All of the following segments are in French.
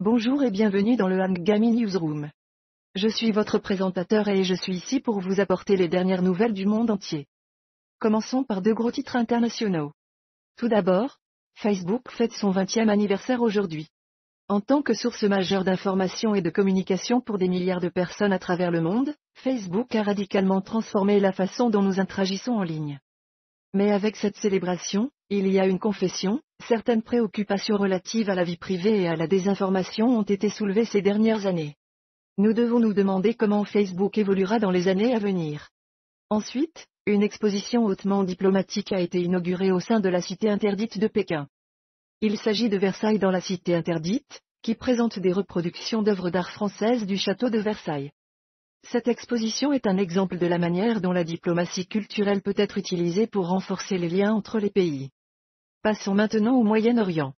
Bonjour et bienvenue dans le Hangami Newsroom. Je suis votre présentateur et je suis ici pour vous apporter les dernières nouvelles du monde entier. Commençons par deux gros titres internationaux. Tout d'abord, Facebook fête son 20e anniversaire aujourd'hui. En tant que source majeure d'information et de communication pour des milliards de personnes à travers le monde, Facebook a radicalement transformé la façon dont nous interagissons en ligne. Mais avec cette célébration, il y a une confession, certaines préoccupations relatives à la vie privée et à la désinformation ont été soulevées ces dernières années. Nous devons nous demander comment Facebook évoluera dans les années à venir. Ensuite, une exposition hautement diplomatique a été inaugurée au sein de la cité interdite de Pékin. Il s'agit de Versailles dans la cité interdite, qui présente des reproductions d'œuvres d'art françaises du château de Versailles. Cette exposition est un exemple de la manière dont la diplomatie culturelle peut être utilisée pour renforcer les liens entre les pays. Passons maintenant au Moyen-Orient.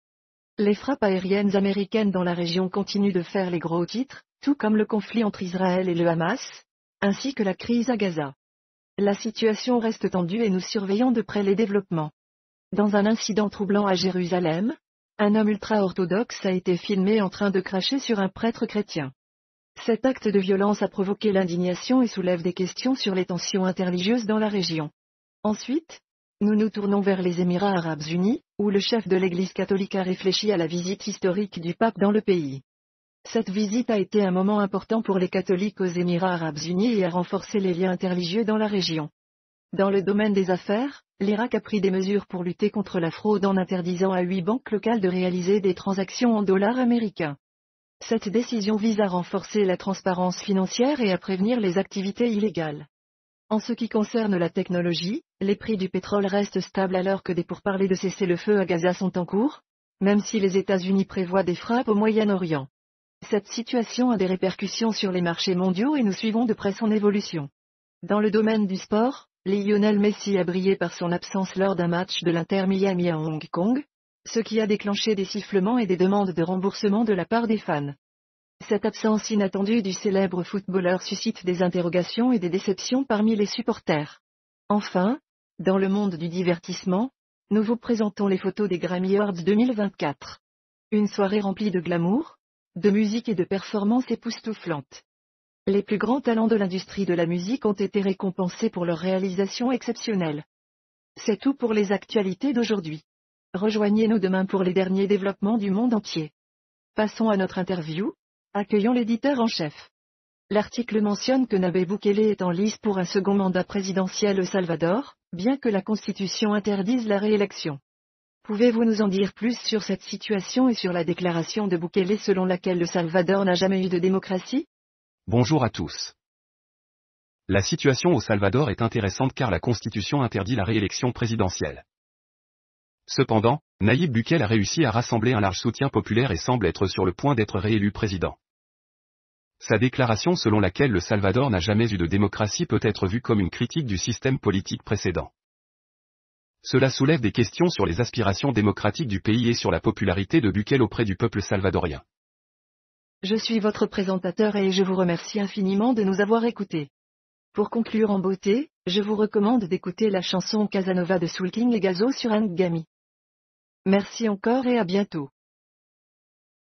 Les frappes aériennes américaines dans la région continuent de faire les gros titres, tout comme le conflit entre Israël et le Hamas, ainsi que la crise à Gaza. La situation reste tendue et nous surveillons de près les développements. Dans un incident troublant à Jérusalem, un homme ultra-orthodoxe a été filmé en train de cracher sur un prêtre chrétien. Cet acte de violence a provoqué l'indignation et soulève des questions sur les tensions interreligieuses dans la région. Ensuite, nous nous tournons vers les Émirats arabes unis, où le chef de l'Église catholique a réfléchi à la visite historique du pape dans le pays. Cette visite a été un moment important pour les catholiques aux Émirats arabes unis et a renforcé les liens interreligieux dans la région. Dans le domaine des affaires, l'Irak a pris des mesures pour lutter contre la fraude en interdisant à huit banques locales de réaliser des transactions en dollars américains. Cette décision vise à renforcer la transparence financière et à prévenir les activités illégales. En ce qui concerne la technologie, les prix du pétrole restent stables alors que des pourparlers de cesser le feu à Gaza sont en cours, même si les États-Unis prévoient des frappes au Moyen-Orient. Cette situation a des répercussions sur les marchés mondiaux et nous suivons de près son évolution. Dans le domaine du sport, Lionel Messi a brillé par son absence lors d'un match de l'Inter Miami à Hong Kong, ce qui a déclenché des sifflements et des demandes de remboursement de la part des fans. Cette absence inattendue du célèbre footballeur suscite des interrogations et des déceptions parmi les supporters. Enfin, dans le monde du divertissement, nous vous présentons les photos des Grammy Awards 2024. Une soirée remplie de glamour, de musique et de performances époustouflantes. Les plus grands talents de l'industrie de la musique ont été récompensés pour leur réalisation exceptionnelle. C'est tout pour les actualités d'aujourd'hui. Rejoignez-nous demain pour les derniers développements du monde entier. Passons à notre interview. Accueillons l'éditeur en chef. L'article mentionne que Nabé Bukele est en lice pour un second mandat présidentiel au Salvador, bien que la Constitution interdise la réélection. Pouvez-vous nous en dire plus sur cette situation et sur la déclaration de Bukele selon laquelle le Salvador n'a jamais eu de démocratie? Bonjour à tous. La situation au Salvador est intéressante car la Constitution interdit la réélection présidentielle. Cependant, Nayib Bukele a réussi à rassembler un large soutien populaire et semble être sur le point d'être réélu président. Sa déclaration selon laquelle le Salvador n'a jamais eu de démocratie peut être vue comme une critique du système politique précédent. Cela soulève des questions sur les aspirations démocratiques du pays et sur la popularité de Bukele auprès du peuple salvadorien. Je suis votre présentateur et je vous remercie infiniment de nous avoir écoutés. Pour conclure en beauté, je vous recommande d'écouter la chanson Casanova de Soul King et Gazo sur Ngami. Merci encore et à bientôt.